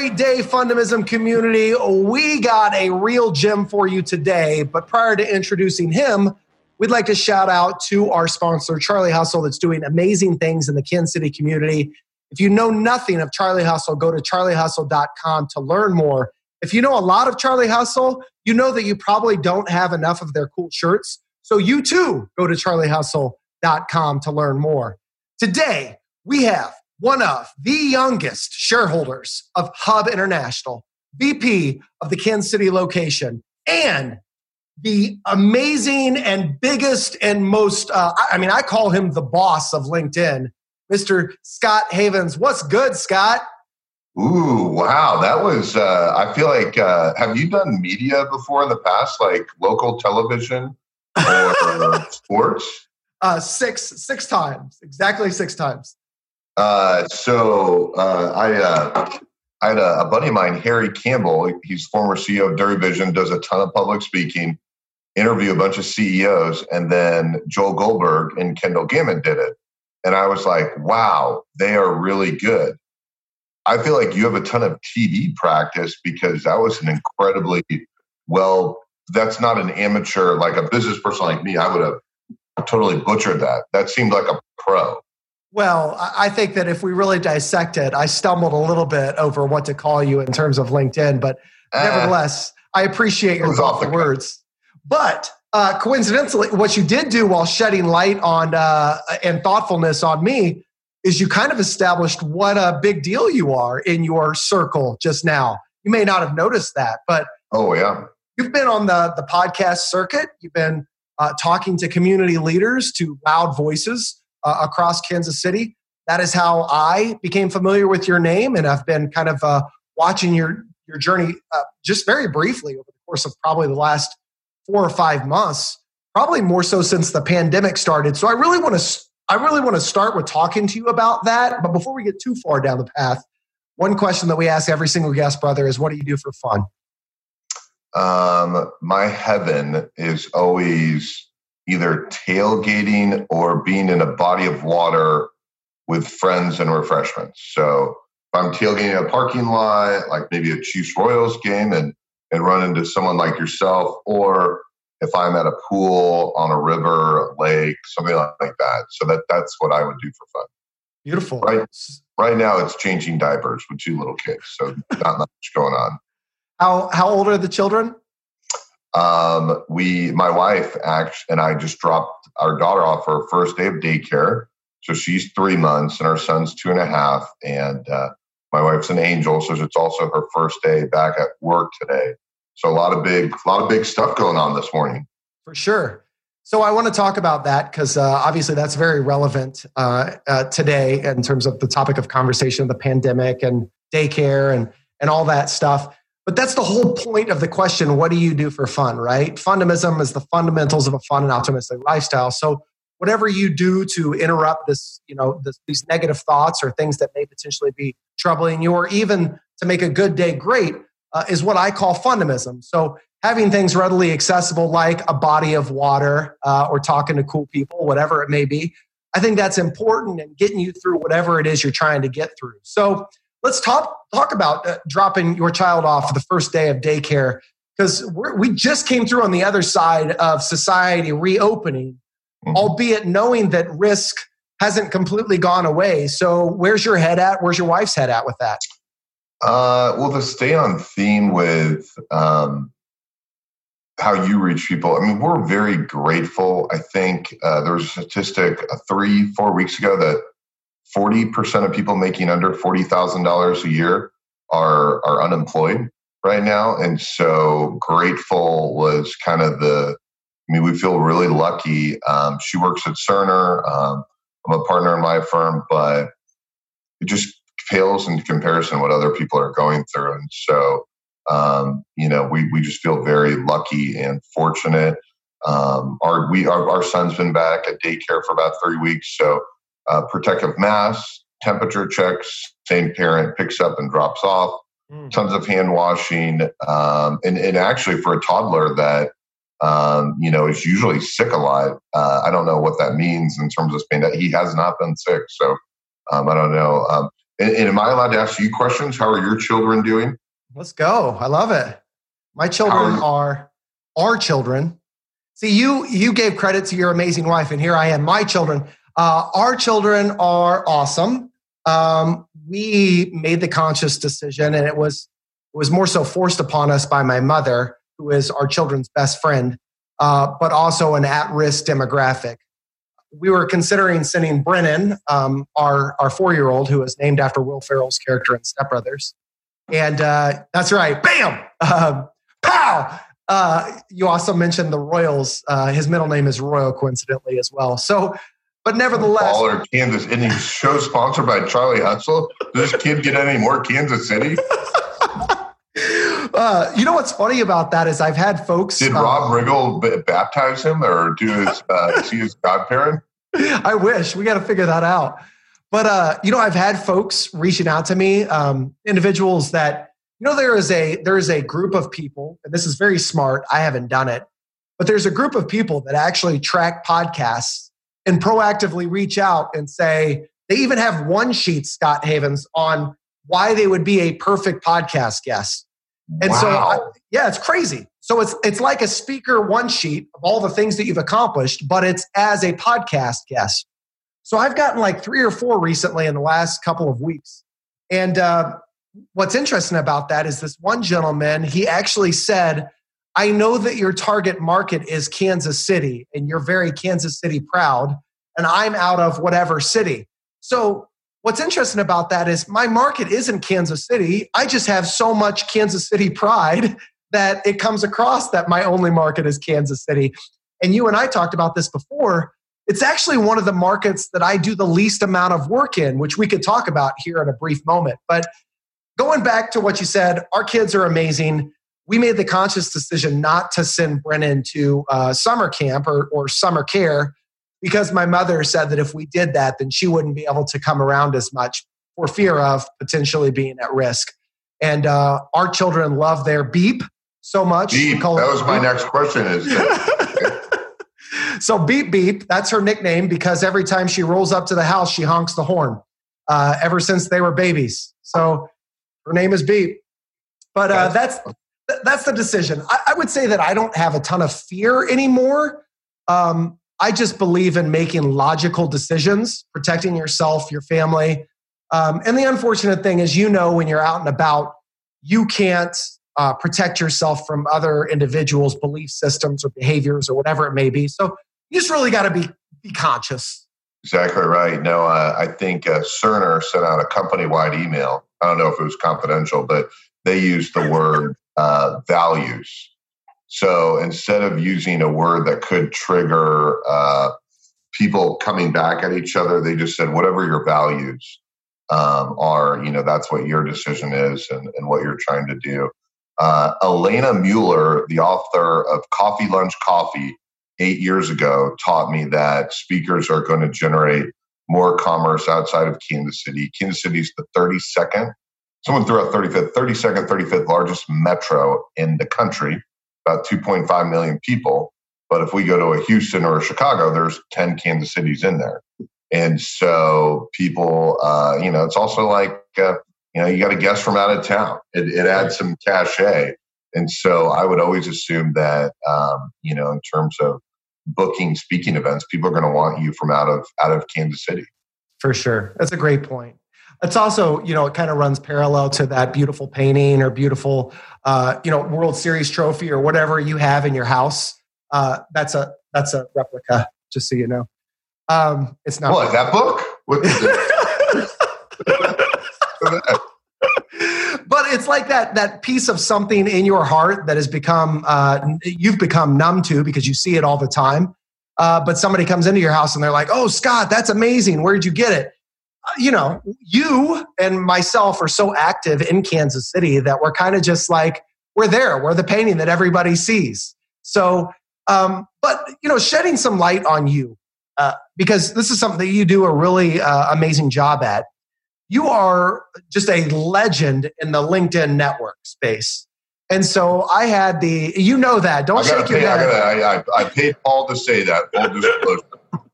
Great day Fundamism community, we got a real gem for you today. But prior to introducing him, we'd like to shout out to our sponsor, Charlie Hustle, that's doing amazing things in the Kansas City community. If you know nothing of Charlie Hustle, go to charliehustle.com to learn more. If you know a lot of Charlie Hustle, you know that you probably don't have enough of their cool shirts. So you too go to charliehustle.com to learn more. Today, we have one of the youngest shareholders of Hub International, VP of the Kansas City location, and the amazing and biggest and most, uh, I mean, I call him the boss of LinkedIn, Mr. Scott Havens. What's good, Scott? Ooh, wow. That was, uh, I feel like, uh, have you done media before in the past, like local television or sports? Uh, six, six times, exactly six times. Uh, so uh, I, uh, I had a, a, buddy of mine, Harry Campbell. He's former CEO of Dairy Vision, does a ton of public speaking, interview a bunch of CEOs, and then Joel Goldberg and Kendall Gammon did it. And I was like, wow, they are really good. I feel like you have a ton of TV practice because that was an incredibly well, that's not an amateur, like a business person like me. I would have totally butchered that. That seemed like a pro. Well, I think that if we really dissect it, I stumbled a little bit over what to call you in terms of LinkedIn, but uh, nevertheless, I appreciate your thoughtful words. But uh, coincidentally, what you did do while shedding light on uh, and thoughtfulness on me is you kind of established what a big deal you are in your circle just now. You may not have noticed that, but oh yeah, you've been on the the podcast circuit. You've been uh, talking to community leaders, to loud voices uh, across Kansas City. That is how I became familiar with your name, and I've been kind of uh, watching your your journey uh, just very briefly over the course of probably the last four or five months, probably more so since the pandemic started. So I really want to I really want to start with talking to you about that. But before we get too far down the path, one question that we ask every single guest brother is, "What do you do for fun?" Um, my heaven is always either tailgating or being in a body of water with friends and refreshments. So if I'm tailgating a parking lot, like maybe a Chiefs Royals game, and and run into someone like yourself, or if I'm at a pool on a river, a lake, something like that. So that that's what I would do for fun. Beautiful. Right, right now it's changing diapers with two little kids, so not much going on. How how old are the children? Um, we, my wife, act, and I just dropped our daughter off for her first day of daycare. So she's three months, and our son's two and a half. And uh, my wife's an angel, so it's also her first day back at work today. So a lot of big, a lot of big stuff going on this morning. For sure. So I want to talk about that because uh, obviously that's very relevant uh, uh, today in terms of the topic of conversation, the pandemic and daycare and and all that stuff. But that's the whole point of the question what do you do for fun, right? Fundamism is the fundamentals of a fun and optimistic lifestyle. So, whatever you do to interrupt this, you know, this, these negative thoughts or things that may potentially be troubling you, or even to make a good day great, uh, is what I call fundamism. So, having things readily accessible like a body of water uh, or talking to cool people, whatever it may be, I think that's important and getting you through whatever it is you're trying to get through. So, let's talk talk about uh, dropping your child off the first day of daycare because we just came through on the other side of society reopening, mm-hmm. albeit knowing that risk hasn't completely gone away. So, where's your head at? Where's your wife's head at with that? Uh, well, to stay on theme with um, how you reach people, I mean, we're very grateful. I think uh, there was a statistic uh, three, four weeks ago that 40% of people making under $40,000 a year are, are unemployed right now. And so grateful was kind of the, I mean, we feel really lucky. Um, she works at Cerner. Um, I'm a partner in my firm, but it just pales in comparison what other people are going through. And so, um, you know, we, we just feel very lucky and fortunate. Um, our, we, our, our son's been back at daycare for about three weeks. So uh, protective masks, temperature checks, same parent picks up and drops off, mm. tons of hand washing. Um, and, and actually, for a toddler that um, you know, is usually sick a lot. Uh, I don't know what that means in terms of pain. That he has not been sick, so um, I don't know. Um, And, and am I allowed to ask you questions? How are your children doing? Let's go. I love it. My children are our children. See, you you gave credit to your amazing wife, and here I am. My children, uh, our children are awesome. Um, we made the conscious decision, and it was it was more so forced upon us by my mother, who is our children's best friend, uh, but also an at-risk demographic. We were considering sending Brennan, um, our our four-year-old, who is named after Will Ferrell's character in Step Brothers, and uh, that's right, bam, uh, pow. Uh, you also mentioned the Royals. Uh, his middle name is Royal, coincidentally, as well. So but nevertheless, Baller Kansas, and he's show sponsored by Charlie Hustle. Does this kid get any more Kansas City? Uh, you know what's funny about that is I've had folks. Did uh, Rob Riggle b- baptize him or do his uh, see his godparent? I wish we got to figure that out. But uh, you know, I've had folks reaching out to me, um, individuals that you know there is a there is a group of people, and this is very smart. I haven't done it, but there's a group of people that actually track podcasts and proactively reach out and say, they even have one sheet, Scott Havens, on why they would be a perfect podcast guest. And wow. so, I, yeah, it's crazy. So it's it's like a speaker one sheet of all the things that you've accomplished, but it's as a podcast guest. So I've gotten like three or four recently in the last couple of weeks. And uh, what's interesting about that is this one gentleman, he actually said, I know that your target market is Kansas City and you're very Kansas City proud, and I'm out of whatever city. So, what's interesting about that is my market isn't Kansas City. I just have so much Kansas City pride that it comes across that my only market is Kansas City. And you and I talked about this before. It's actually one of the markets that I do the least amount of work in, which we could talk about here in a brief moment. But going back to what you said, our kids are amazing we made the conscious decision not to send Brennan to uh, summer camp or, or summer care because my mother said that if we did that, then she wouldn't be able to come around as much for fear of potentially being at risk. And uh, our children love their beep so much. Beep. That was my next question. Is so beep beep. That's her nickname because every time she rolls up to the house, she honks the horn. Uh, ever since they were babies, so her name is Beep. But uh, that's that's the decision. I, I, would say that I don't have a ton of fear anymore. Um, I just believe in making logical decisions, protecting yourself, your family. Um, and the unfortunate thing is, you know, when you're out and about, you can't uh, protect yourself from other individuals' belief systems or behaviors or whatever it may be. So you just really got to be be conscious. Exactly right. No, uh, I think uh, Cerner sent out a company-wide email. I don't know if it was confidential, but they used the word uh, values. So instead of using a word that could trigger uh, people coming back at each other, they just said, whatever your values um, are, you know, that's what your decision is and, and what you're trying to do. Uh, Alana Muller, the author of Coffee Lunch Coffee, eight years ago, taught me that speakers are going to generate more commerce outside of Kansas City. Kansas City is the 32nd someone threw out 35th, 32nd, 35th largest metro in the country, about 2.5 million people. But if we go to a Houston or a Chicago, there's 10 Kansas Cities in there. And so people, uh, you know, it's also like, uh, you know, you got a guest from out of town. It, it adds some cachet. And so I would always assume that, um, you know, in terms of booking speaking events, people are going to want you from out of out of Kansas City. For sure, that's a great point it's also you know it kind of runs parallel to that beautiful painting or beautiful uh, you know world series trophy or whatever you have in your house. Uh, that's a that's a replica just so you know. Um, it's not what that book? What is but it's like that that piece of something in your heart that has become uh, you've become numb to because you see it all the time. Uh, but somebody comes into your house and they're like oh scott that's amazing. Where did you get it you know, you and myself are so active in Kansas City that we're kind of just like, we're there. We're the painting that everybody sees. So, um, but, you know, shedding some light on you, uh, because this is something that you do a really uh, amazing job at. You are just a legend in the LinkedIn network space. And so I had the, you know that. Don't shake pay, your head. I, I, I, paid Paul to say that. Full disclosure,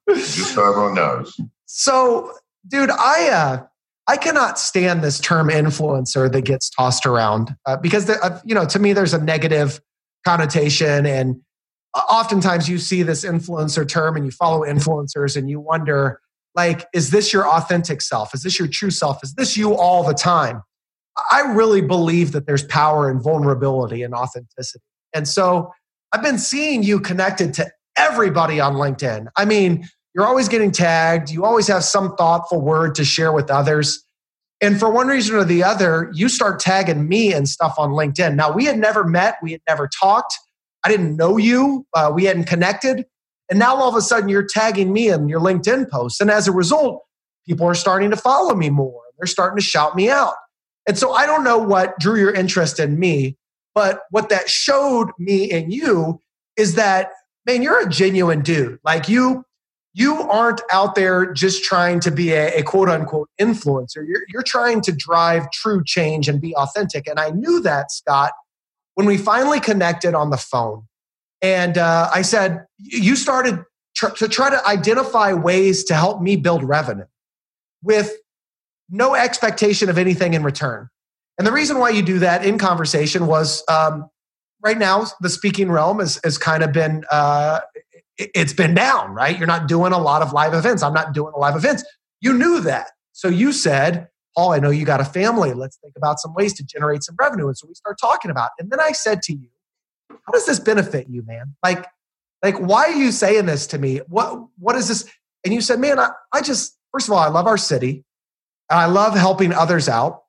just so everyone knows. So dude, I uh, I cannot stand this term influencer that gets tossed around uh, because, uh, you know, to me, there's a negative connotation. And oftentimes you see this influencer term and you follow influencers and you wonder, like, is this your authentic self? Is this your true self? Is this you all the time? I really believe that there's power in vulnerability and authenticity. And so I've been seeing you connected to everybody on LinkedIn. I mean, you're always getting tagged, you always have some thoughtful word to share with others. And for one reason or the other, you start tagging me and stuff on LinkedIn. Now, we had never met, we had never talked. I didn't know you, uh, we hadn't connected. And now all of a sudden, you're tagging me in your LinkedIn posts. And as a result, people are starting to follow me more. They're starting to shout me out. And so I don't know what drew your interest in me, but what that showed me and you is that, man, you're a genuine dude. Like you, you aren't out there just trying to be a, a quote unquote influencer. You're, you're trying to drive true change and be authentic. And I knew that, Scott, when we finally connected on the phone. And uh, I said, you started tr- to try to identify ways to help me build revenue with no expectation of anything in return. And the reason why you do that in conversation was um, right now, the speaking realm has, has kind of been uh, it's been down, right? You're not doing a lot of live events. I'm not doing live events. You knew that. So you said, Paul, I know you got a family. Let's think about some ways to generate some revenue. And so we start talking about. It. And then I said to you, how does this benefit you, man? Like, like, why are you saying this to me? What what is this? And you said, man, I, I just, first of all, I love our city. And I love helping others out.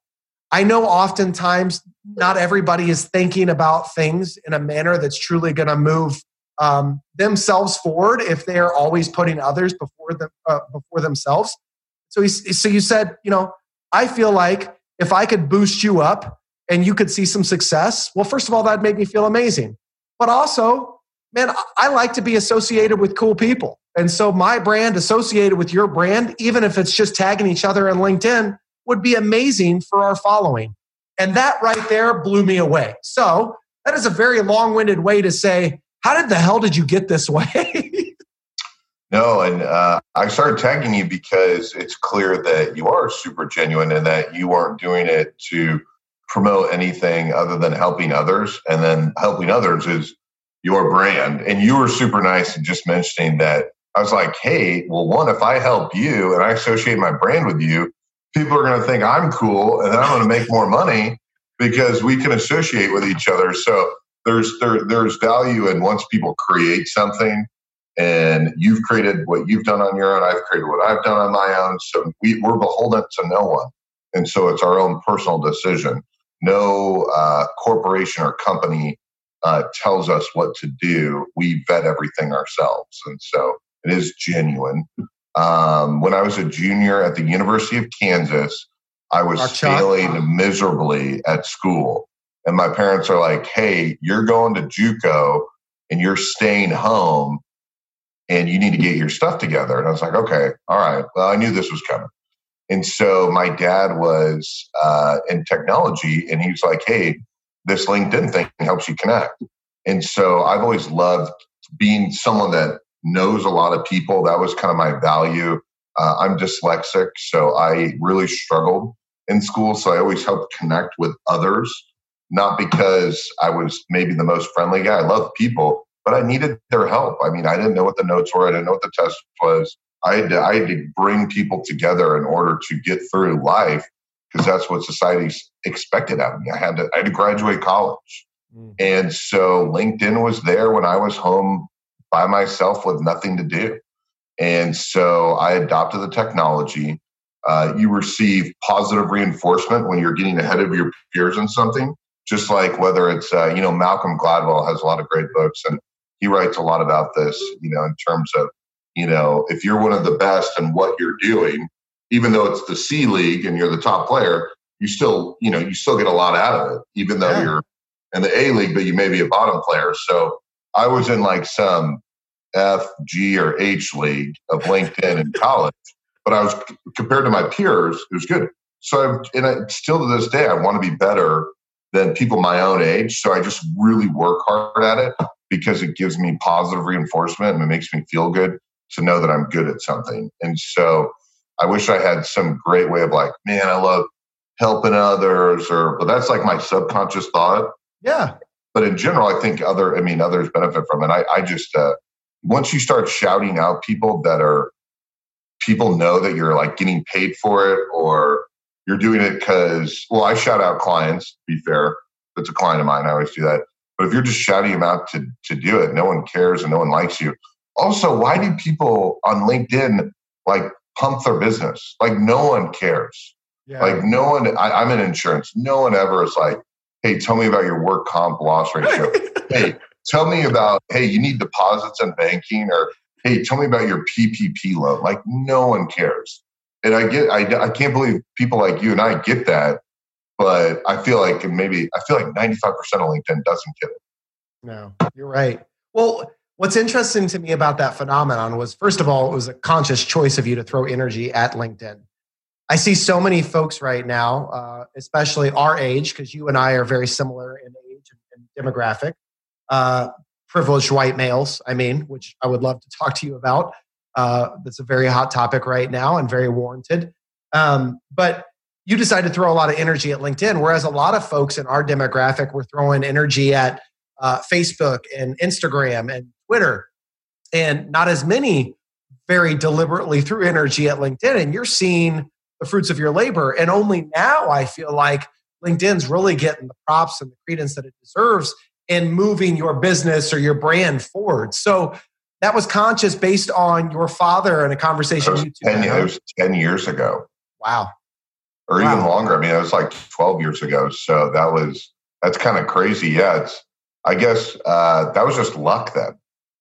I know oftentimes not everybody is thinking about things in a manner that's truly going to move um, themselves forward if they are always putting others before them uh, before themselves. So he, so you said, you know, I feel like if I could boost you up and you could see some success, well, first of all, that'd make me feel amazing. But also, man, I like to be associated with cool people. And so my brand associated with your brand, even if it's just tagging each other on LinkedIn, would be amazing for our following. And that right there blew me away. So that is a very long winded way to say, how did the hell did you get this way? no, and uh, I started tagging you because it's clear that you are super genuine and that you aren't doing it to promote anything other than helping others. And then helping others is your brand. And you were super nice in just mentioning that. I was like, hey, well, one, if I help you and I associate my brand with you, people are going to think I'm cool and then I'm going to make more money because we can associate with each other. So there's there, there's value in once people create something and you've created what you've done on your own i've created what i've done on my own. So we, we're beholden to no one. And so it's our own personal decision. No uh, corporation or company uh, tells us what to do. We vet everything ourselves. And so it is genuine. Um, when i was a junior at the university of kansas i was failing miserably at school and my parents are like, hey, you're going to JUCO and you're staying home and you need to get your stuff together. And I was like, okay, all right. Well, I knew this was coming. And so my dad was uh, in technology and he was like, hey, this LinkedIn thing helps you connect. And so I've always loved being someone that knows a lot of people. That was kind of my value. Uh, I'm dyslexic, so I really struggled in school. So I always helped connect with others not because I was maybe the most friendly guy. I love people, but I needed their help. I mean, I didn't know what the notes were. I didn't know what the test was. I had to, I had to bring people together in order to get through life because that's what society expected of me. I had to, I had to graduate college. Mm. And so LinkedIn was there when I was home by myself with nothing to do. And so I adopted the technology. Uh, you receive positive reinforcement when you're getting ahead of your peers in something just like whether it's uh, you know Malcolm Gladwell has a lot of great books and he writes a lot about this you know in terms of you know if you're one of the best in what you're doing even though it's the C league and you're the top player you still you know you still get a lot out of it even though yeah. you're in the A league but you may be a bottom player so I was in like some F G or H league of LinkedIn in college but I was compared to my peers it was good so I'm, and I, still to this day I want to be better than people my own age. So I just really work hard at it because it gives me positive reinforcement and it makes me feel good to know that I'm good at something. And so I wish I had some great way of like, man, I love helping others, or but that's like my subconscious thought. Yeah. But in general, I think other, I mean, others benefit from it. I, I just uh, once you start shouting out people that are people know that you're like getting paid for it or you're doing it because well i shout out clients to be fair. It's a client of mine i always do that. But if you're just shouting them out to, to do it no one cares and no one likes you. Also why do people on linkedin like pump their business? Like no one cares. Yeah. like no one I, i'm in insurance. No one ever is like hey tell me about your work comp loss ratio. Hey tell me about hey you need deposits in banking or hey, tell me about your PPP loan. Like no one cares. And I get, I, I can't believe people like you and I get that, but I feel like maybe, I feel like 95% of LinkedIn doesn't get it. No, you're right. Well, what's interesting to me about that phenomenon was, first of all, it was a conscious choice of you to throw energy at LinkedIn. I see so many folks right now, uh, especially our age, because you and I are very similar in age and, demographic, uh, privileged white males, I mean, which I would love to talk to you about. Uh, that's a very hot topic right now and very warranted. Um, but you decided to throw a lot of energy at LinkedIn, whereas a lot of folks in our demographic were throwing energy at uh, Facebook and Instagram and Twitter, and not as many very deliberately threw energy at LinkedIn. And you're seeing the fruits of your labor. And only now I feel like LinkedIn's really getting the props and the credence that it deserves in moving your business or your brand forward. So that was conscious based on your father and a conversation you two 10, had. It was 10 years ago. Wow. Or wow. even longer. I mean, it was like 12 years ago. So that was, that's kind of crazy. Yeah. It's, I guess uh, that was just luck then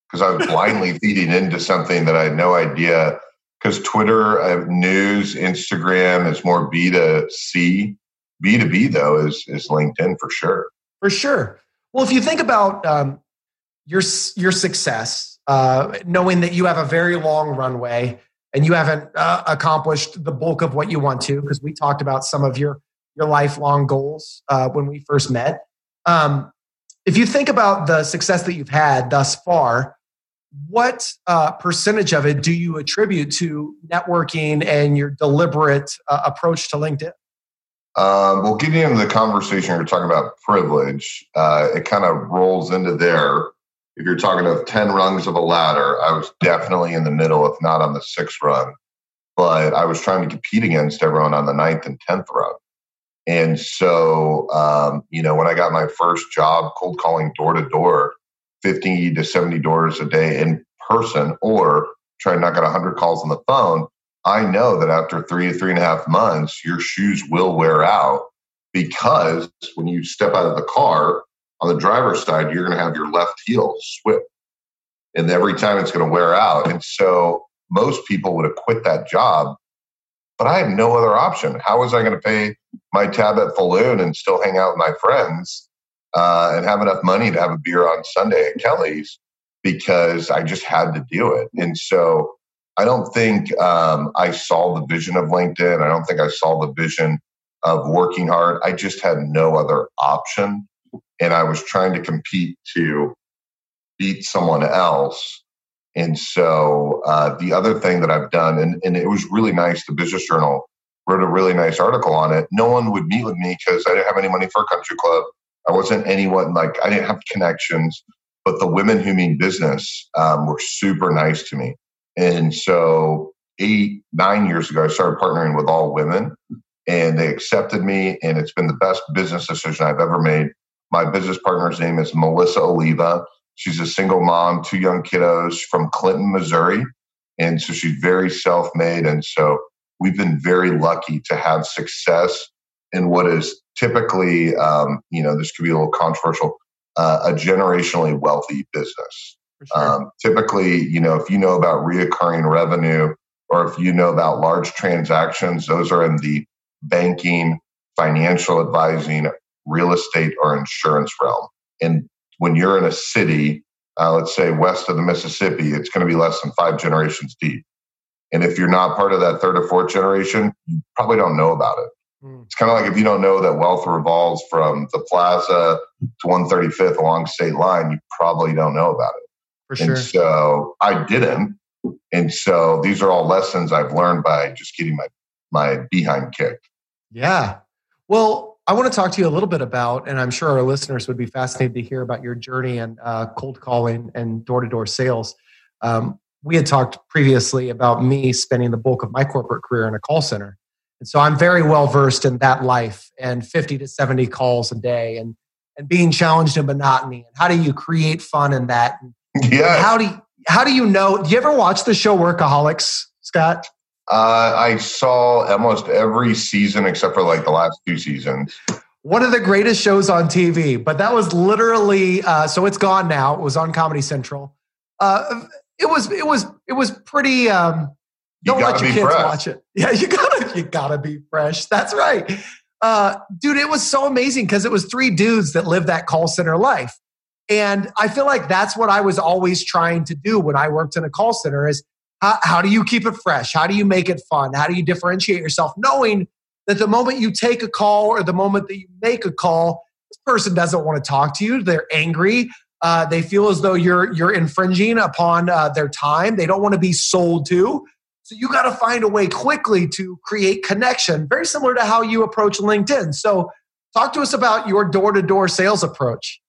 because I was blindly feeding into something that I had no idea. Because Twitter, uh, news, Instagram is more B to C. B to B though is is LinkedIn for sure. For sure. Well, if you think about um, your your success, uh, knowing that you have a very long runway and you haven't uh, accomplished the bulk of what you want to, because we talked about some of your your lifelong goals uh, when we first met. Um, if you think about the success that you've had thus far, what uh, percentage of it do you attribute to networking and your deliberate uh, approach to LinkedIn? Um, well, getting into the conversation, you're talking about privilege. It kind of rolls into there. If you're talking of 10 rungs of a ladder, I was definitely in the middle, if not on the sixth rung. But I was trying to compete against everyone on the ninth and 10th rung. And so, um, you know, when I got my first job cold calling door to door, 50 to 70 doors a day in person, or trying to knock out 100 calls on the phone, I know that after three to three and a half months, your shoes will wear out because when you step out of the car on the driver's side, you're going to have your left heel swip. And every time it's going to wear out. And so most people would have quit that job, but I had no other option. How was I going to pay my tab at Falloon and still hang out with my friends uh, and have enough money to have a beer on Sunday at Kelly's? Because I just had to do it. And so I don't think um, I saw the vision of LinkedIn. I don't think I saw the vision of working hard. I just had no other option. And I was trying to compete to beat someone else. And so uh, the other thing that I've done, and, and it was really nice, the Business Journal wrote a really nice article on it. No one would meet with me because I didn't have any money for a country club. I wasn't anyone like I didn't have connections, but the women who mean business um, were super nice to me. And so eight, nine years ago, I started partnering with all women and they accepted me. And it's been the best business decision I've ever made. My business partner's name is Melissa Oliva. She's a single mom, two young kiddos from Clinton, Missouri. And so she's very self made. And so we've been very lucky to have success in what is typically, um, you know, this could be a little controversial, uh, a generationally wealthy business. Sure. Um, typically, you know, if you know about reoccurring revenue or if you know about large transactions, those are in the banking, financial advising, real estate, or insurance realm. And when you're in a city, uh, let's say west of the Mississippi, it's going to be less than five generations deep. And if you're not part of that third or fourth generation, you probably don't know about it. Mm. It's kind of like if you don't know that wealth revolves from the plaza to 135th along state line, you probably don't know about it. For sure. And so I didn't. And so these are all lessons I've learned by just getting my my behind kicked. Yeah. Well, I want to talk to you a little bit about, and I'm sure our listeners would be fascinated to hear about your journey and uh, cold calling and door to door sales. Um, we had talked previously about me spending the bulk of my corporate career in a call center. And so I'm very well versed in that life and 50 to 70 calls a day and, and being challenged in monotony. And how do you create fun in that? Yeah. How do you, how do you know? Do you ever watch the show Workaholics, Scott? Uh, I saw almost every season except for like the last two seasons. One of the greatest shows on TV, but that was literally uh, so it's gone now. It was on Comedy Central. Uh, it was it was it was pretty. Um, don't let your kids fresh. watch it. Yeah, you gotta you gotta be fresh. That's right, uh, dude. It was so amazing because it was three dudes that lived that call center life, and I feel like that's what I was always trying to do when I worked in a call center. Is how, how do you keep it fresh? How do you make it fun? How do you differentiate yourself, knowing that the moment you take a call or the moment that you make a call, this person doesn't want to talk to you. They're angry. Uh, they feel as though you're you're infringing upon uh, their time. They don't want to be sold to. So you got to find a way quickly to create connection, very similar to how you approach LinkedIn. So talk to us about your door-to-door sales approach.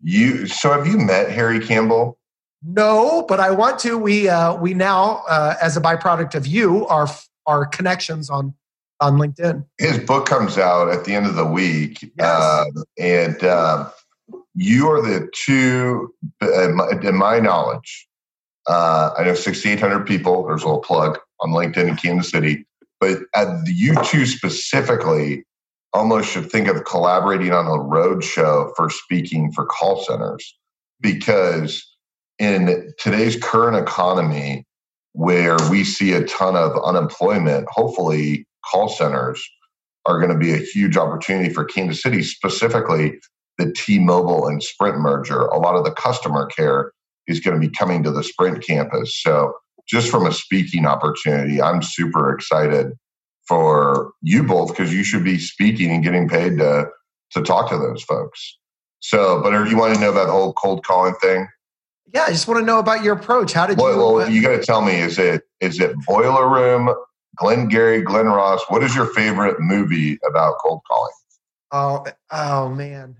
You so have you met Harry Campbell? No, but I want to. We uh, we now, uh, as a byproduct of you, are our connections on on LinkedIn. His book comes out at the end of the week, yes. uh, and uh, you are the two, in my knowledge, uh, I know 6,800 people. There's a little plug on LinkedIn in Kansas City, but you two specifically almost should think of collaborating on a road show for speaking for call centers because in today's current economy where we see a ton of unemployment hopefully call centers are going to be a huge opportunity for kansas city specifically the t-mobile and sprint merger a lot of the customer care is going to be coming to the Sprint campus. So, just from a speaking opportunity, I'm super excited for you both because you should be speaking and getting paid to to talk to those folks. So, but you want to know the whole cold calling thing? Yeah, I just want to know about your approach. How did well, you? Well, you got to tell me is it is it Boiler Room, Glengarry, Glen Ross? What is your favorite movie about cold calling? Oh, oh man.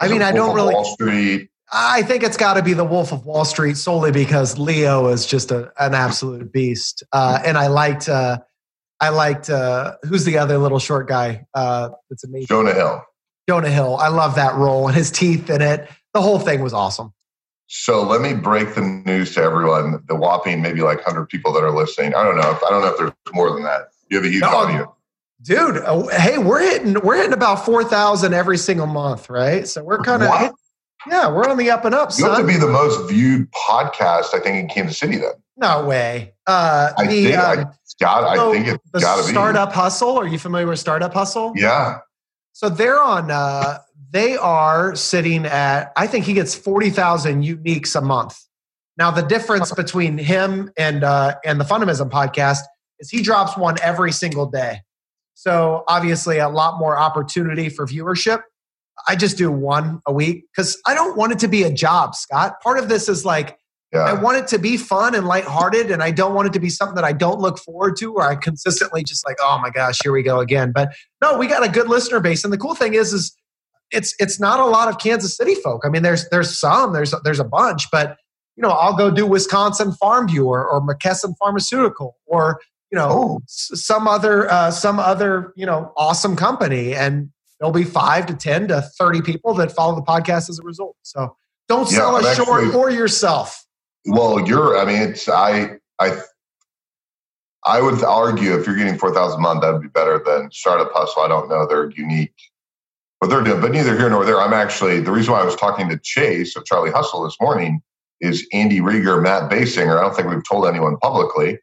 I is mean, I don't really. Wall Street. I think it's got to be the Wolf of Wall Street solely because Leo is just a, an absolute beast, uh, and I liked uh, I liked uh, who's the other little short guy uh, that's amazing. Jonah Hill. Jonah Hill. I love that role and his teeth in it. The whole thing was awesome. So let me break the news to everyone. The whopping maybe like hundred people that are listening. I don't know. If, I don't know if there's more than that. You have a huge no, audience. Dude, uh, hey, we're hitting we're hitting about four thousand every single month, right? So we're kind of yeah, we're on the up and up. You have to be the most viewed podcast, I think, in Kansas City. Then no way. Uh, I the, think um, I got. So I think it's got to be Startup Hustle. Are you familiar with Startup Hustle? Yeah. So they're on. Uh, they are sitting at. I think he gets forty thousand uniques a month. Now the difference between him and uh, and the Fundamism podcast is he drops one every single day. So obviously a lot more opportunity for viewership. I just do one a week because I don't want it to be a job, Scott. Part of this is like, yeah. I want it to be fun and lighthearted, and I don't want it to be something that I don't look forward to or I consistently just like, oh my gosh, here we go again. But no, we got a good listener base. And the cool thing is, is it's it's not a lot of Kansas City folk. I mean, there's there's some, there's there's a bunch, but you know, I'll go do Wisconsin Farm Bureau or McKesson Pharmaceutical or you know oh. some other uh, some other you know awesome company and there'll be five to 10 to 30 people that follow the podcast as a result. So don't sell yeah, a short actually, for yourself. Well, you're, I mean, it's, I, I, I would argue if you're getting 4,000 a month, that'd be better than Startup Hustle. I don't know. They're unique what they're doing, but neither here nor there. I'm actually, the reason why I was talking to Chase of Charlie Hustle this morning is Andy Rieger, Matt Basinger. I don't think we've told anyone publicly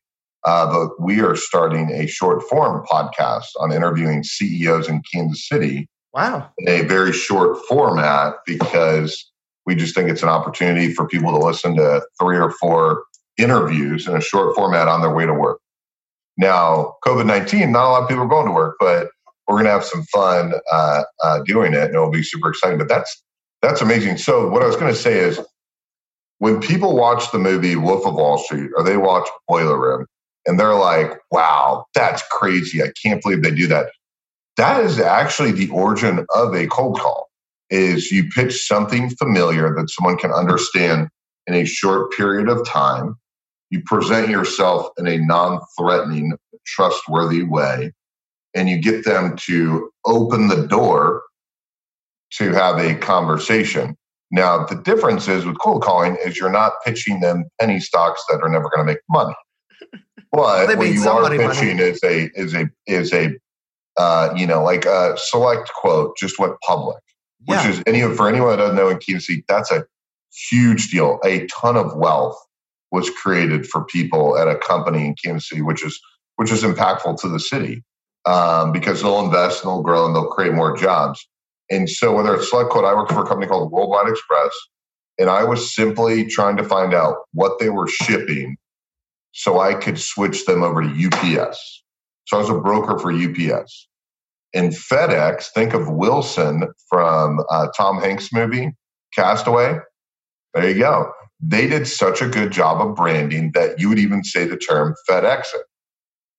uh, but we are starting a short form podcast on interviewing CEOs in Kansas City. Wow. In a very short format because we just think it's an opportunity for people to listen to three or four interviews in a short format on their way to work. Now, COVID 19, not a lot of people are going to work, but we're going to have some fun uh, uh, doing it and it'll be super exciting. But that's that's amazing. So, what I was going to say is when people watch the movie Wolf of Wall Street or they watch Boiler Room and they're like, wow, that's crazy. I can't believe they do that. That is actually the origin of a cold call is you pitch something familiar that someone can understand in a short period of time. You present yourself in a non-threatening, trustworthy way, and you get them to open the door to have a conversation. Now, the difference is with cold calling is you're not pitching them penny stocks that are never going to make money. But what you are pitching money. is a is a is a uh, you know like a SelectQuote just went public, which yeah. is any for anyone that doesn't know in Kansas City, that's a huge deal. A ton of wealth was created for people at a company in Kansas City, which is which is impactful to the city um, because they'll invest and they'll grow and they'll create more jobs. And so, whether it's SelectQuote, I worked for a company called Worldwide Express, and I was simply trying to find out what they were shipping so I could switch them over to UPS. So I was a broker for UPS. And FedEx, think of Wilson from uh, Tom Hanks' movie, Castaway. There you go. They did such a good job of branding that you would even say the term FedEx it.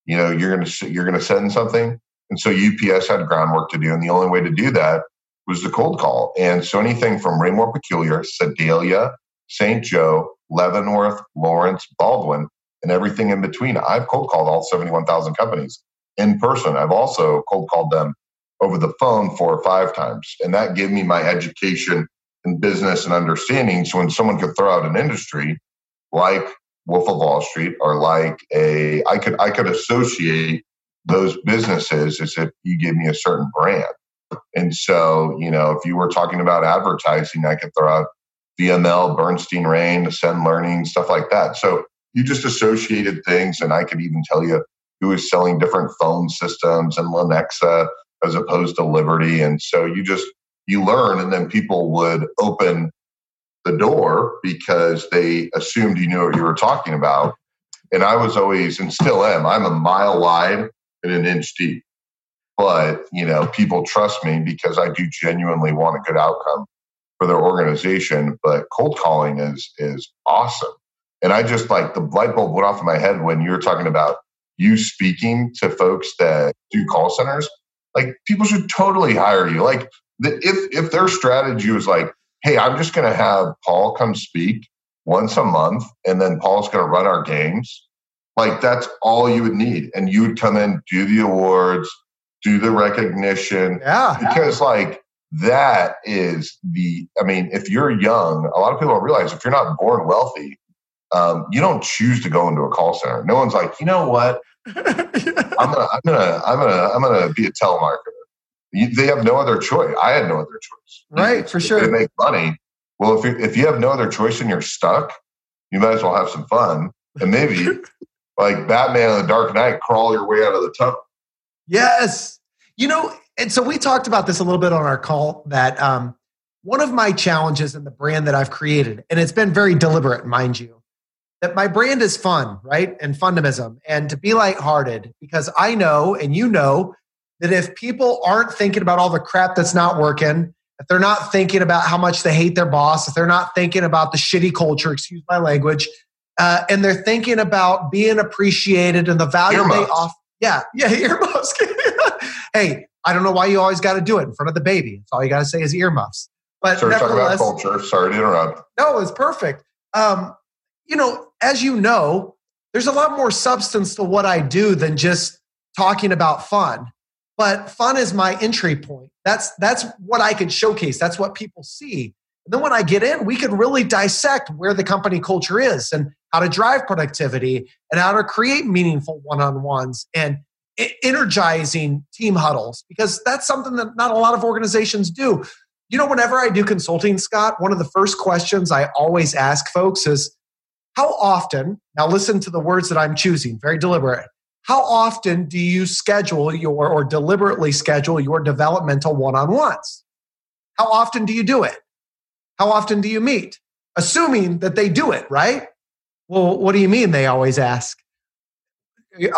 You know, you're gonna you're gonna send something, and so UPS had groundwork to do, and the only way to do that was the cold call. And so anything from Raymore Peculiar, Sedalia, St. Joe, Leavenworth, Lawrence, Baldwin, and everything in between. I've cold called all 71,000 companies in person. I've also cold called them over the phone four or five times. And that gave me my education in business and understanding. So when someone could throw out an industry like Wolf of Wall Street are like a, I could, I could associate those businesses as if you give me a certain brand. And so, you know, if you were talking about advertising, I could throw out VML, Bernstein Rein, Ascend Learning, stuff like that. So you just associated things, and I could even tell you who was selling different phone systems and Lenexa as opposed to Liberty. And so you just you learn, and then people would open the door because they assumed you knew what you were talking about. And I was always, and still am, I'm a mile wide and an inch deep. But, you know, people trust me because I do genuinely want a good outcome for their organization. But cold calling is is awesome. And I just like the light bulb went off in my head when you were talking about you speaking to folks that do call centers. Like people should totally hire you. Like if if their strategy was like, hey, I'm just going to have Paul come speak once a month, and then Paul's going to run our games. Like that's all you would need, and you would come in, do the awards, do the recognition. Yeah, because like that is the. I mean, if you're young, a lot of people don't realize if you're not born wealthy, um, you don't choose to go into a call center. No one's like, you know what? I'm gonna, I'm gonna, I'm gonna, I'm gonna be a telemarketer. You, they have no other choice. I had no other choice. Right, for sure. They make money. Well, if you, if you have no other choice and you're stuck, you might as well have some fun and maybe, like Batman in the Dark Knight, crawl your way out of the tunnel. Yes, you know, and so we talked about this a little bit on our call that um, one of my challenges in the brand that I've created, and it's been very deliberate, mind you, that my brand is fun, right? And fundamism and to be lighthearted because I know and you know that if people aren't thinking about all the crap that's not working, if they're not thinking about how much they hate their boss, if they're not thinking about the shitty culture, excuse my language, uh, and they're thinking about being appreciated and the value earmuffs. they offer. Yeah, yeah, earmuffs. hey, I don't know why you always got to do it in front of the baby. That's all you got to say is earmuffs. But so talking about culture. Sorry to interrupt. No, it's perfect. Um, you know, as you know, there's a lot more substance to what I do than just talking about fun. But fun is my entry point. That's that's what I can showcase. That's what people see. And then when I get in, we can really dissect where the company culture is and how to drive productivity and how to create meaningful one-on-ones and energizing team huddles because that's something that not a lot of organizations do. You know, whenever I do consulting, Scott, one of the first questions I always ask folks is how often, now listen to the words that I'm choosing, very deliberate. How often do you schedule your or deliberately schedule your developmental one on ones? How often do you do it? How often do you meet? Assuming that they do it, right? Well, what do you mean? They always ask.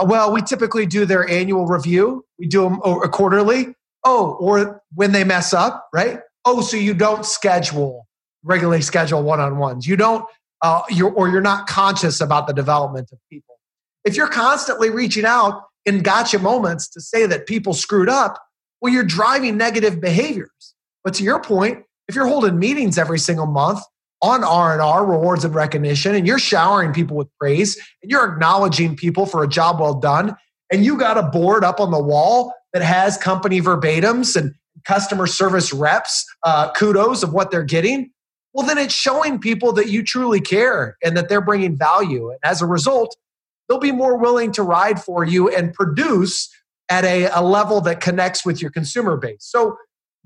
Well, we typically do their annual review. We do them quarterly. Oh, or when they mess up, right? Oh, so you don't schedule regularly schedule one on ones. You don't uh, you're, or you're not conscious about the development of people. If you're constantly reaching out in gotcha moments to say that people screwed up, well, you're driving negative behaviors. But to your point, if you're holding meetings every single month on R&R, rewards and recognition, and you're showering people with praise, and you're acknowledging people for a job well done, and you got a board up on the wall that has company verbatims and customer service reps uh, kudos of what they're getting, well, then it's showing people that you truly care and that they're bringing value. And as a result, they'll be more willing to ride for you and produce at a, a level that connects with your consumer base. So,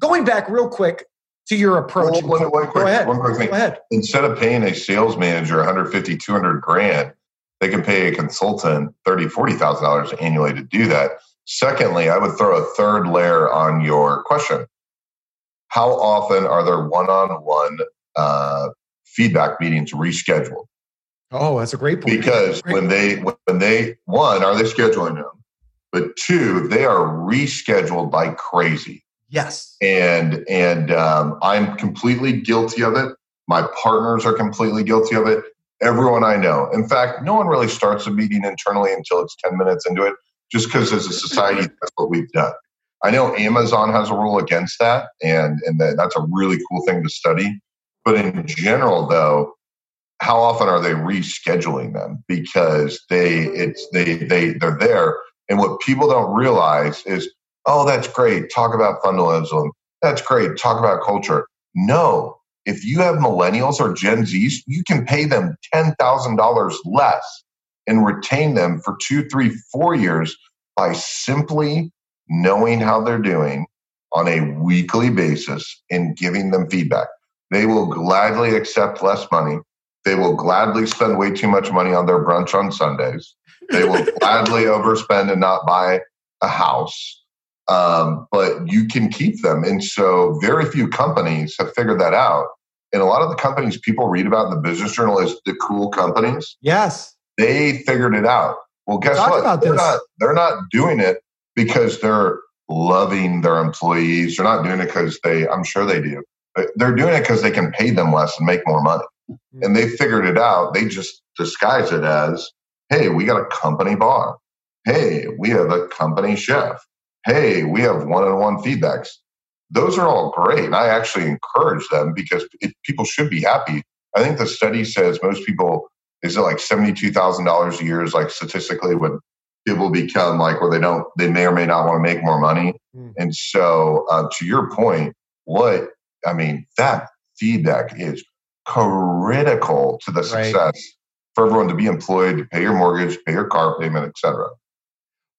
going back real quick to your approach. One, one, one quick, go ahead. One quick thing. Go ahead. Instead of paying a sales manager 150, 200 grand, they can pay a consultant 30, 40,000 dollars annually to do that. Secondly, I would throw a third layer on your question. How often are there one-on-one uh, feedback meetings rescheduled? Oh, that's a great point. Because great when they when they one are they scheduling them, but two they are rescheduled like crazy. Yes. And and um, I'm completely guilty of it. My partners are completely guilty of it. Everyone I know. In fact, no one really starts a meeting internally until it's 10 minutes into it, just because as a society, that's what we've done. I know Amazon has a rule against that, and, and that's a really cool thing to study. But in general, though, how often are they rescheduling them? Because they it's they they they're there. And what people don't realize is Oh, that's great. Talk about fundamentalism. That's great. Talk about culture. No, if you have millennials or Gen Zs, you can pay them $10,000 less and retain them for two, three, four years by simply knowing how they're doing on a weekly basis and giving them feedback. They will gladly accept less money. They will gladly spend way too much money on their brunch on Sundays. They will gladly overspend and not buy a house um, but you can keep them. And so, very few companies have figured that out. And a lot of the companies people read about in the business journal is the cool companies. Yes. They figured it out. Well, guess Talk what? They're not, they're not doing it because they're loving their employees. They're not doing it because they, I'm sure they do. They're doing it because they can pay them less and make more money. And they figured it out. They just disguise it as, hey, we got a company bar. Hey, we have a company chef hey, we have one on one feedbacks. Those are all great. And I actually encourage them because it, people should be happy. I think the study says most people, is it like $72,000 a year is like statistically when people become like where they don't, they may or may not want to make more money. Mm. And so uh, to your point, what, I mean, that feedback is critical to the success right. for everyone to be employed, to pay your mortgage, pay your car payment, etc.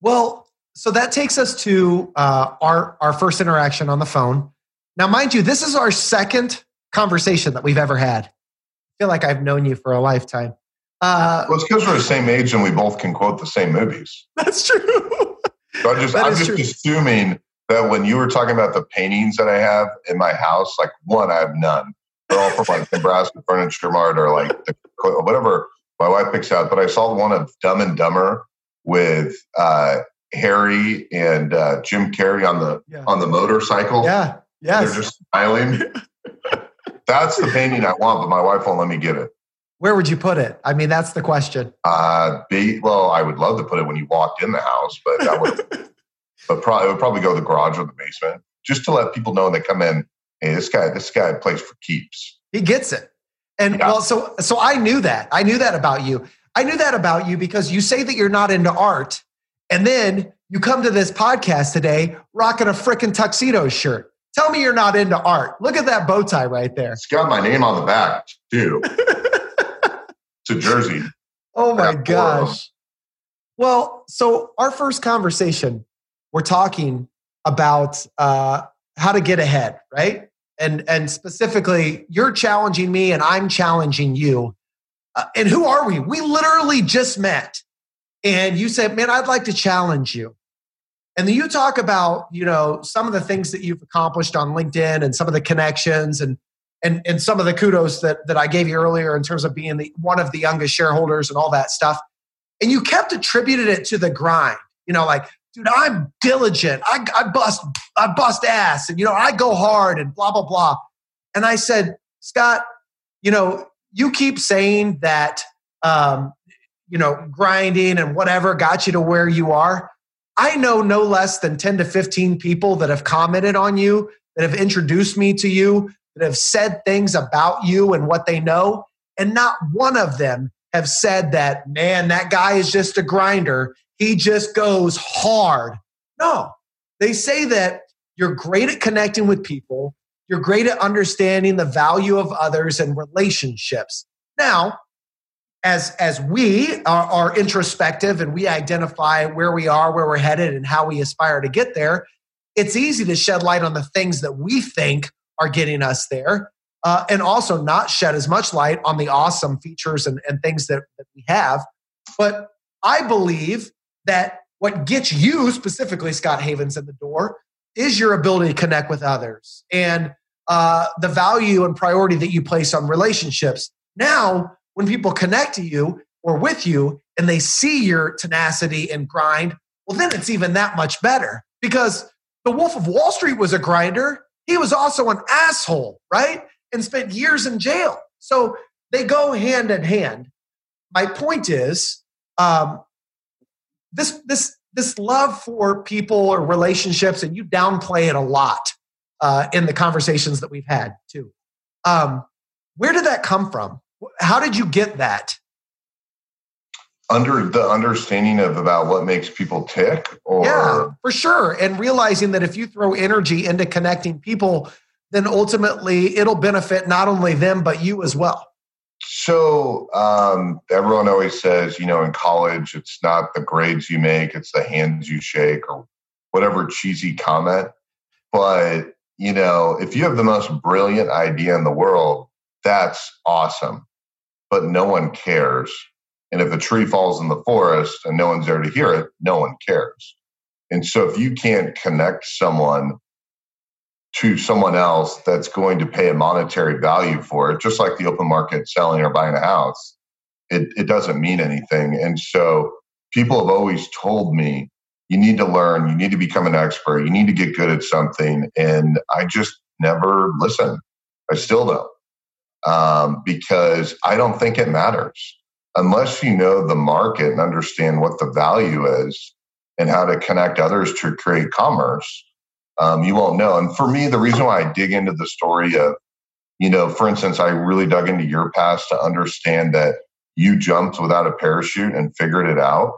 Well, so that takes us to uh, our our first interaction on the phone. Now, mind you, this is our second conversation that we've ever had. I feel like I've known you for a lifetime. Uh, well, it's because we're the same age and we both can quote the same movies. That's true. So I'm just, I'm just true. assuming that when you were talking about the paintings that I have in my house, like one, I have none. They're all from like Nebraska Furniture Mart or like the, whatever my wife picks out. But I saw one of Dumb and Dumber with uh, Harry and uh, Jim Carrey on the yeah. on the motorcycle. Yeah, yes. They're just smiling. that's the painting I want, but my wife won't let me get it. Where would you put it? I mean, that's the question. Uh, be well, I would love to put it when you walked in the house, but that would, but probably it would probably go to the garage or the basement, just to let people know when they come in. Hey, this guy, this guy plays for keeps. He gets it, and yeah. well, so so I knew that. I knew that about you. I knew that about you because you say that you're not into art, and then you come to this podcast today rocking a freaking tuxedo shirt. Tell me you're not into art. Look at that bow tie right there. It's got my name on the back, too. it's a jersey. Oh my gosh. Well, so our first conversation, we're talking about uh, how to get ahead, right? And and specifically, you're challenging me, and I'm challenging you. Uh, and who are we? We literally just met and you said, "Man, I'd like to challenge you." And then you talk about, you know, some of the things that you've accomplished on LinkedIn and some of the connections and and and some of the kudos that that I gave you earlier in terms of being the one of the youngest shareholders and all that stuff. And you kept attributed it to the grind. You know, like, dude, I'm diligent. I, I bust I bust ass, and you know, I go hard and blah blah blah. And I said, Scott, you know, you keep saying that um, you know grinding and whatever got you to where you are. I know no less than 10 to 15 people that have commented on you, that have introduced me to you, that have said things about you and what they know. And not one of them have said that, man, that guy is just a grinder. He just goes hard. No, they say that you're great at connecting with people, you're great at understanding the value of others and relationships. Now, as as we are, are, introspective and we identify where we are, where we're headed, and how we aspire to get there, it's easy to shed light on the things that we think are getting us there, uh, and also not shed as much light on the awesome features and, and things that, that we have. But I believe that what gets you specifically, Scott Havens, in the door is your ability to connect with others and uh, the value and priority that you place on relationships. Now, when people connect to you or with you and they see your tenacity and grind, well, then it's even that much better because the Wolf of Wall Street was a grinder. He was also an asshole, right? And spent years in jail. So they go hand in hand. My point is, um, this this this love for people or relationships, and you downplay it a lot uh, in the conversations that we've had too. Um, where did that come from? How did you get that? Under the understanding of about what makes people tick, or yeah, for sure, and realizing that if you throw energy into connecting people, then ultimately it'll benefit not only them but you as well. So um, everyone always says, you know, in college, it's not the grades you make, it's the hands you shake, or whatever cheesy comment. But you know, if you have the most brilliant idea in the world, that's awesome but no one cares. And if a tree falls in the forest and no one's there to hear it, no one cares. And so if you can't connect someone to someone else that's going to pay a monetary value for it, just like the open market selling or buying a house, it, it doesn't mean anything. And so people have always told me, you need to learn, you need to become an expert, you need to get good at something. And I just never listen. I still don't um, because I don't think it matters unless you know the market and understand what the value is and how to connect others to create commerce. Um, you won't know. And for me, the reason why I dig into the story of, you know, for instance, I really dug into your past to understand that you jumped without a parachute and figured it out.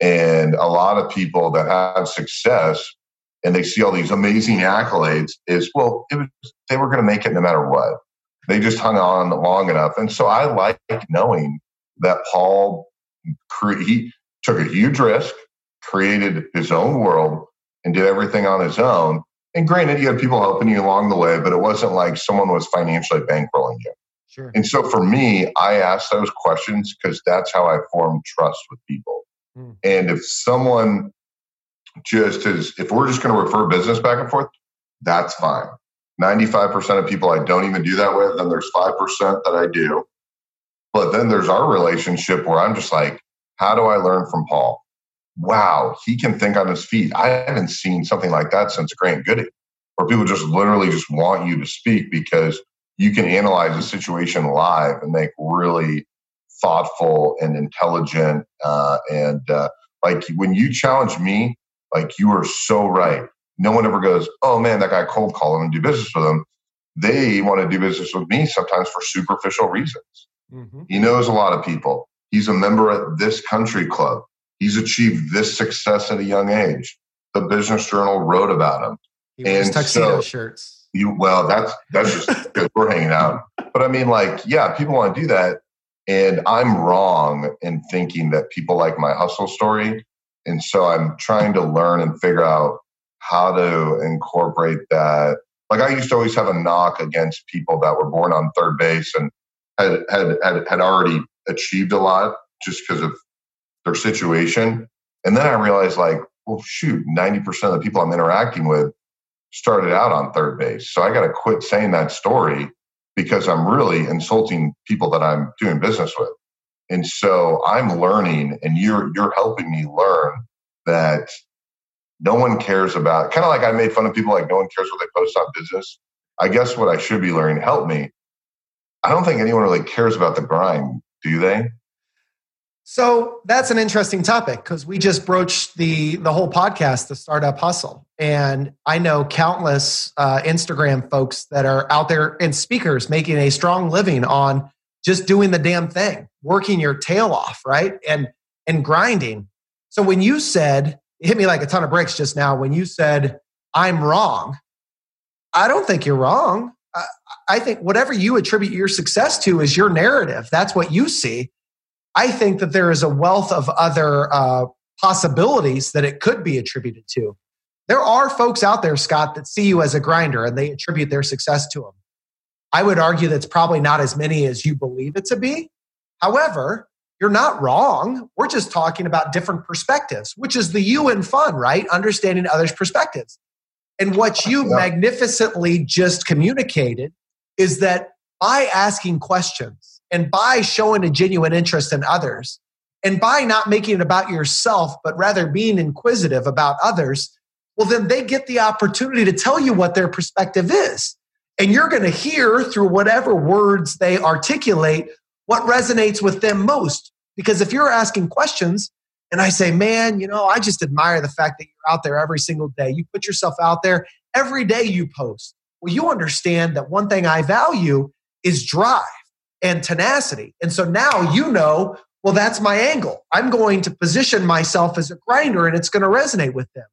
And a lot of people that have success and they see all these amazing accolades is, well, was, they were going to make it no matter what. They just hung on long enough. And so I like knowing that Paul he took a huge risk, created his own world, and did everything on his own. And granted, you had people helping you along the way, but it wasn't like someone was financially bankrolling you. Sure. And so for me, I ask those questions because that's how I form trust with people. Mm. And if someone just is, if we're just going to refer business back and forth, that's fine. 95% of people I don't even do that with. Then there's 5% that I do. But then there's our relationship where I'm just like, how do I learn from Paul? Wow, he can think on his feet. I haven't seen something like that since Grant Goody, where people just literally just want you to speak because you can analyze a situation live and make really thoughtful and intelligent. Uh, and uh, like when you challenge me, like you are so right no one ever goes, oh man, that guy cold call and do business with him. They want to do business with me sometimes for superficial reasons. Mm-hmm. He knows a lot of people. He's a member at this country club. He's achieved this success at a young age. The Business Journal wrote about him. He wears tuxedo so, shirts. You, well, that's that's just because we're hanging out. But I mean, like, yeah, people want to do that, and I'm wrong in thinking that people like my hustle story. And so I'm trying to learn and figure out how to incorporate that. Like I used to always have a knock against people that were born on third base and had had had, had already achieved a lot just because of their situation. And then I realized like, well, shoot, 90% of the people I'm interacting with started out on third base. So I got to quit saying that story because I'm really insulting people that I'm doing business with. And so I'm learning and you're you're helping me learn that no one cares about kind of like I made fun of people like no one cares what they post on business. I guess what I should be learning help me I don't think anyone really cares about the grind, do they? So that's an interesting topic because we just broached the the whole podcast, the startup hustle, and I know countless uh, Instagram folks that are out there and speakers making a strong living on just doing the damn thing, working your tail off, right, and and grinding. So when you said it hit me like a ton of bricks just now when you said I'm wrong, I don't think you're wrong. I think whatever you attribute your success to is your narrative. That's what you see. I think that there is a wealth of other uh, possibilities that it could be attributed to. There are folks out there, Scott, that see you as a grinder and they attribute their success to them. I would argue that's probably not as many as you believe it to be. However, you're not wrong. We're just talking about different perspectives, which is the you and fun, right? Understanding others' perspectives. And what you yeah. magnificently just communicated is that by asking questions, and by showing a genuine interest in others and by not making it about yourself, but rather being inquisitive about others, well, then they get the opportunity to tell you what their perspective is. And you're going to hear through whatever words they articulate what resonates with them most. Because if you're asking questions and I say, man, you know, I just admire the fact that you're out there every single day, you put yourself out there every day you post. Well, you understand that one thing I value is drive and tenacity. And so now you know, well, that's my angle. I'm going to position myself as a grinder and it's going to resonate with them.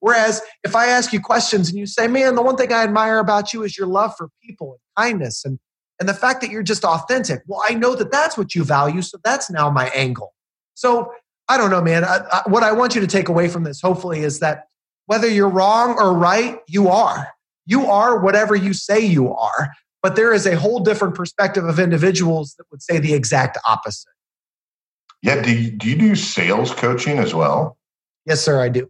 Whereas if I ask you questions and you say, man, the one thing I admire about you is your love for people and kindness and, and the fact that you're just authentic. Well, I know that that's what you value. So that's now my angle. So I don't know, man. I, I, what I want you to take away from this, hopefully, is that whether you're wrong or right, you are. You are whatever you say you are. But there is a whole different perspective of individuals that would say the exact opposite. Yeah. Do you, do you do sales coaching as well? Yes, sir, I do.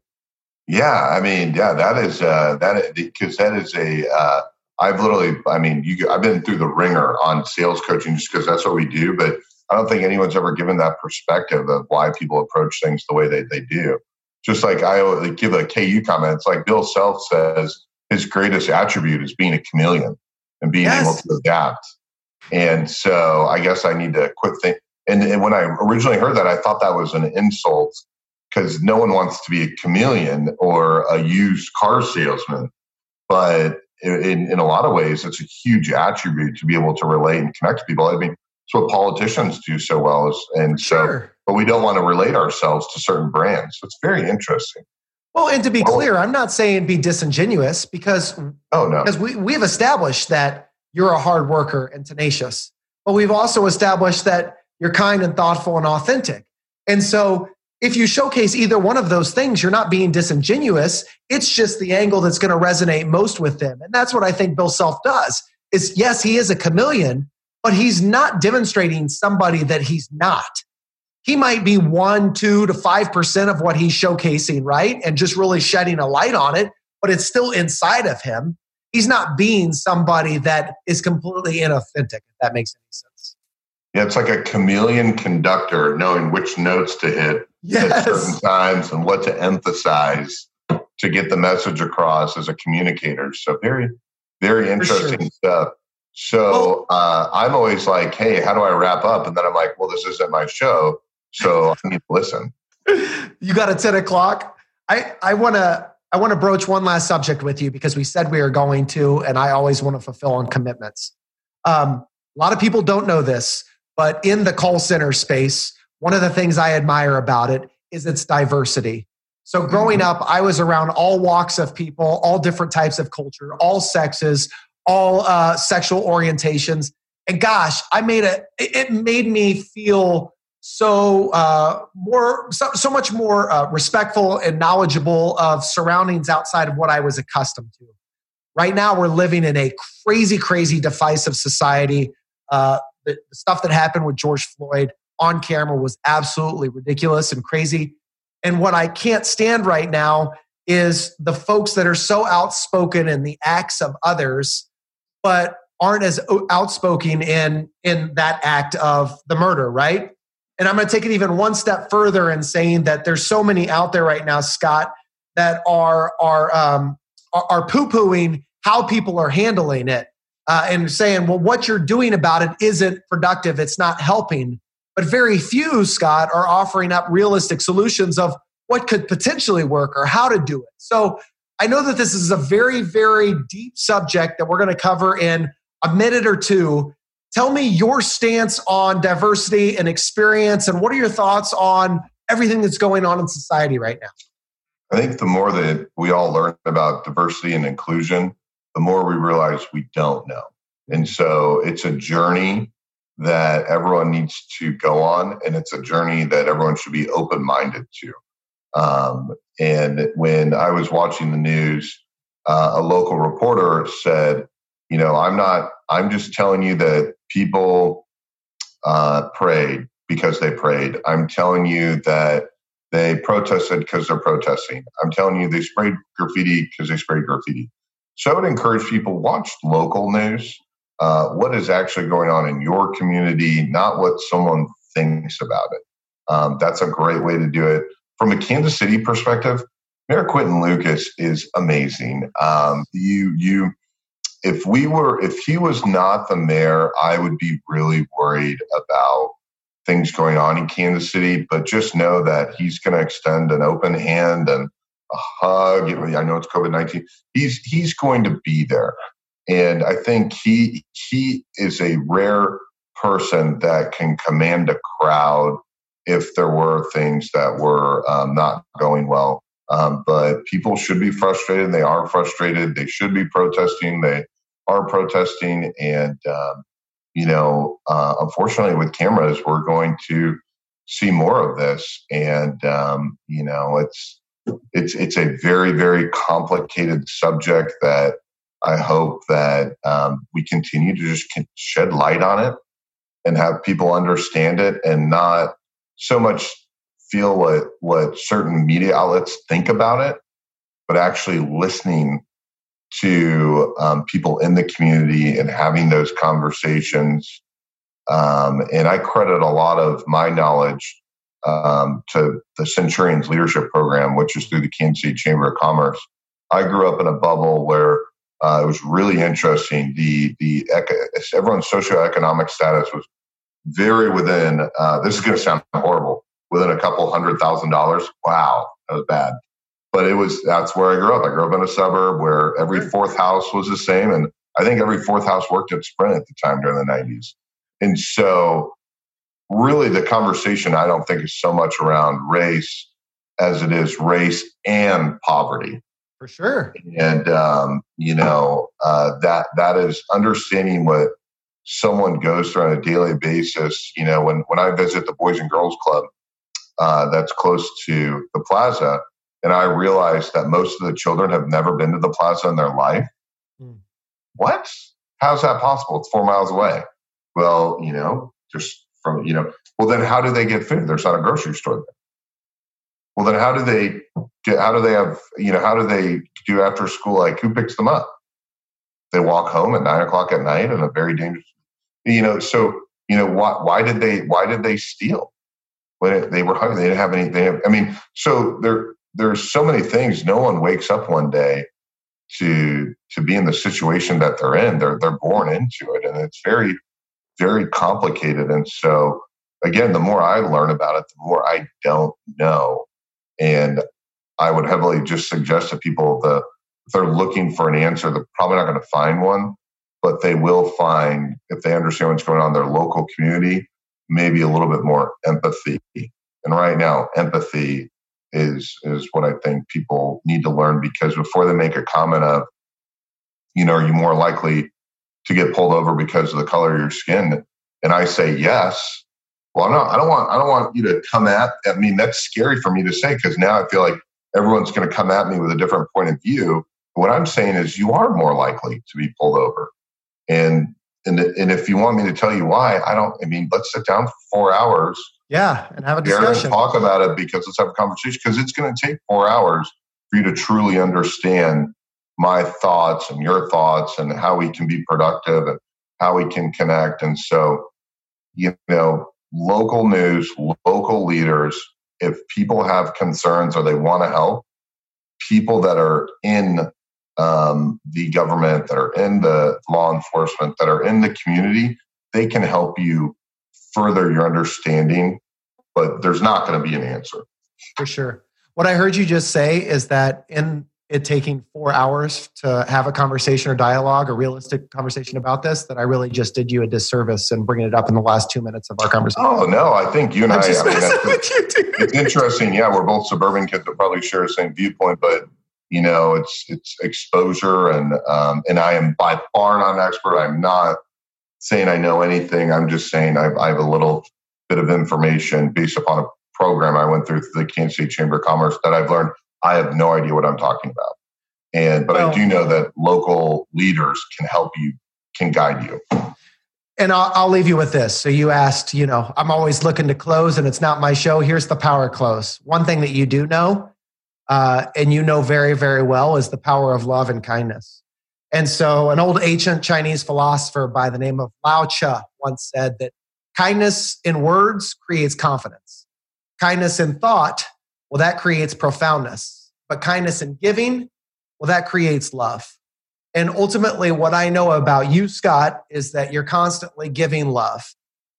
Yeah. I mean, yeah, that is, uh, that, because that is a, uh, I've literally, I mean, you, I've been through the ringer on sales coaching just because that's what we do. But I don't think anyone's ever given that perspective of why people approach things the way they, they do. Just like I give a KU comment, it's like Bill Self says his greatest attribute is being a chameleon and being yes. able to adapt. And so I guess I need to quit thinking. And, and when I originally heard that, I thought that was an insult because no one wants to be a chameleon or a used car salesman. But in, in a lot of ways, it's a huge attribute to be able to relate and connect to people. I mean, it's what politicians do so well. Is, And so, sure. but we don't want to relate ourselves to certain brands. So it's very interesting. Well, and to be clear, I'm not saying be disingenuous because oh no, because we we've established that you're a hard worker and tenacious, but we've also established that you're kind and thoughtful and authentic. And so, if you showcase either one of those things, you're not being disingenuous. It's just the angle that's going to resonate most with them, and that's what I think Bill Self does. Is yes, he is a chameleon, but he's not demonstrating somebody that he's not he might be one, two to 5% of what he's showcasing, right? And just really shedding a light on it, but it's still inside of him. He's not being somebody that is completely inauthentic, if that makes any sense. Yeah, it's like a chameleon conductor knowing which notes to hit yes. at certain times and what to emphasize to get the message across as a communicator. So very, very interesting sure. stuff. So uh, I'm always like, hey, how do I wrap up? And then I'm like, well, this isn't my show. So I need to listen. You got a 10 o'clock. I, I want to I want to broach one last subject with you because we said we are going to, and I always want to fulfill on commitments. Um, a lot of people don't know this, but in the call center space, one of the things I admire about it is its diversity. So growing mm-hmm. up, I was around all walks of people, all different types of culture, all sexes, all uh, sexual orientations. And gosh, I made a, it made me feel so uh, more so, so, much more uh, respectful and knowledgeable of surroundings outside of what I was accustomed to. Right now, we're living in a crazy, crazy divisive society. Uh, the, the stuff that happened with George Floyd on camera was absolutely ridiculous and crazy. And what I can't stand right now is the folks that are so outspoken in the acts of others, but aren't as outspoken in in that act of the murder, right? And I'm going to take it even one step further in saying that there's so many out there right now, Scott, that are are um, are, are poo pooing how people are handling it. uh, and saying, well, what you're doing about it isn't productive, it's not helping. But very few, Scott, are offering up realistic solutions of what could potentially work or how to do it. So I know that this is a very, very deep subject that we're going to cover in a minute or two. Tell me your stance on diversity and experience, and what are your thoughts on everything that's going on in society right now? I think the more that we all learn about diversity and inclusion, the more we realize we don't know. And so it's a journey that everyone needs to go on, and it's a journey that everyone should be open minded to. Um, and when I was watching the news, uh, a local reporter said, "You know, I'm not. I'm just telling you that people uh, prayed because they prayed. I'm telling you that they protested because they're protesting. I'm telling you they sprayed graffiti because they sprayed graffiti. So I would encourage people watch local news. Uh, what is actually going on in your community, not what someone thinks about it. Um, that's a great way to do it. From a Kansas City perspective, Mayor Quinton Lucas is amazing. Um, you, you, if we were, if he was not the mayor, I would be really worried about things going on in Kansas City. But just know that he's going to extend an open hand and a hug. I know it's COVID nineteen. He's he's going to be there, and I think he he is a rare person that can command a crowd if there were things that were um, not going well. Um, but people should be frustrated. They are frustrated. They should be protesting. They are protesting, and um, you know, uh, unfortunately, with cameras, we're going to see more of this, and um, you know, it's it's it's a very very complicated subject that I hope that um, we continue to just shed light on it and have people understand it and not so much feel what what certain media outlets think about it, but actually listening to um, people in the community and having those conversations. Um, and I credit a lot of my knowledge um, to the Centurions Leadership Program, which is through the Kansas City Chamber of Commerce. I grew up in a bubble where uh, it was really interesting. The the everyone's socioeconomic status was very within. Uh, this is going to sound horrible. Within a couple hundred thousand dollars. Wow, that was bad. But it was that's where I grew up. I grew up in a suburb where every fourth house was the same, and I think every fourth house worked at Sprint at the time during the '90s. And so really the conversation I don't think is so much around race as it is race and poverty. For sure. And um, you know uh, that that is understanding what someone goes through on a daily basis. You know, when when I visit the Boys and Girls Club uh, that's close to the plaza, and I realize that most of the children have never been to the plaza in their life. Hmm. What? How's that possible? It's four miles away. Well, you know, just from you know well then how do they get food there's not a grocery store there well then how do they get how do they have you know how do they do after school like who picks them up they walk home at nine o'clock at night in a very dangerous you know so you know why why did they why did they steal when they were hungry they didn't have any they have, i mean so there there's so many things no one wakes up one day to to be in the situation that they're in they're they're born into it and it's very very complicated. And so, again, the more I learn about it, the more I don't know. And I would heavily just suggest to people that if they're looking for an answer, they're probably not going to find one, but they will find, if they understand what's going on in their local community, maybe a little bit more empathy. And right now, empathy is is what I think people need to learn because before they make a comment of, you know, are you more likely to get pulled over because of the color of your skin? And I say yes. Well, no, I don't want I don't want you to come at. I mean, that's scary for me to say because now I feel like everyone's going to come at me with a different point of view. But what I'm saying is, you are more likely to be pulled over, and and and if you want me to tell you why, I don't. I mean, let's sit down for four hours. Yeah, and have a discussion. talk about it because let's have a conversation because it's going to take four hours for you to truly understand my thoughts and your thoughts and how we can be productive and how we can connect. And so, you know, local news, local leaders, if people have concerns or they want to help, people that are in um, the government, that are in the law enforcement, that are in the community, they can help you further your understanding, but there's not going to be an answer. For sure. What I heard you just say is that in it taking four hours to have a conversation or dialogue, a realistic conversation about this, that I really just did you a disservice and bringing it up in the last two minutes of our conversation. Oh no, I think you and I'm I. I mean, it's interesting. Yeah, we're both suburban kids that probably share the same viewpoint, but you know, it's it's exposure, and um, and I am by far not an expert. I'm not saying I know anything. I'm just saying I've, I have a little bit of information based upon a program I went through through the Kansas City Chamber of Commerce that I've learned. I have no idea what I'm talking about. And but well, I do know that local leaders can help you, can guide you. And I'll, I'll, leave you with this. So you asked, you know, I'm always looking to close, and it's not my show. Here's the power close. One thing that you do know, uh, and you know very, very well, is the power of love and kindness. And so, an old ancient Chinese philosopher by the name of Lao Tzu once said that kindness in words creates confidence, kindness in thought, well, that creates profoundness, but kindness in giving, well, that creates love. And ultimately, what I know about you, Scott, is that you're constantly giving love.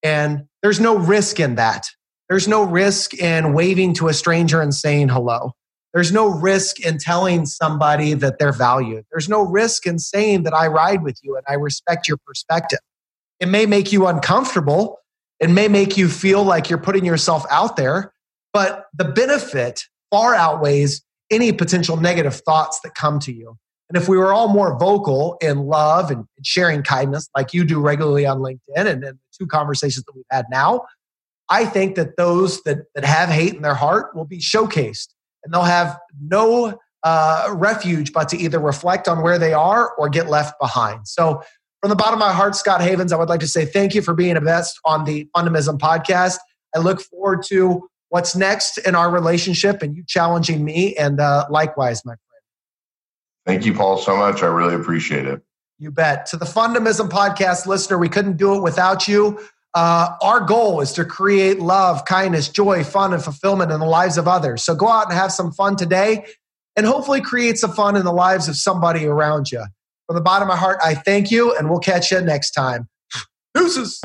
And there's no risk in that. There's no risk in waving to a stranger and saying hello. There's no risk in telling somebody that they're valued. There's no risk in saying that I ride with you and I respect your perspective. It may make you uncomfortable. It may make you feel like you're putting yourself out there, but the benefit far outweighs any potential negative thoughts that come to you. And if we were all more vocal in love and sharing kindness, like you do regularly on LinkedIn and in the two conversations that we've had now, I think that those that, that have hate in their heart will be showcased and they'll have no uh, refuge but to either reflect on where they are or get left behind. So, from the bottom of my heart, Scott Havens, I would like to say thank you for being a guest on the Fundamism podcast. I look forward to what's next in our relationship and you challenging me. And uh, likewise, my friend. Thank you, Paul, so much. I really appreciate it. You bet. To the Fundamism podcast listener, we couldn't do it without you. Uh, our goal is to create love, kindness, joy, fun, and fulfillment in the lives of others. So go out and have some fun today and hopefully create some fun in the lives of somebody around you. From the bottom of my heart, I thank you, and we'll catch you next time. Deuces.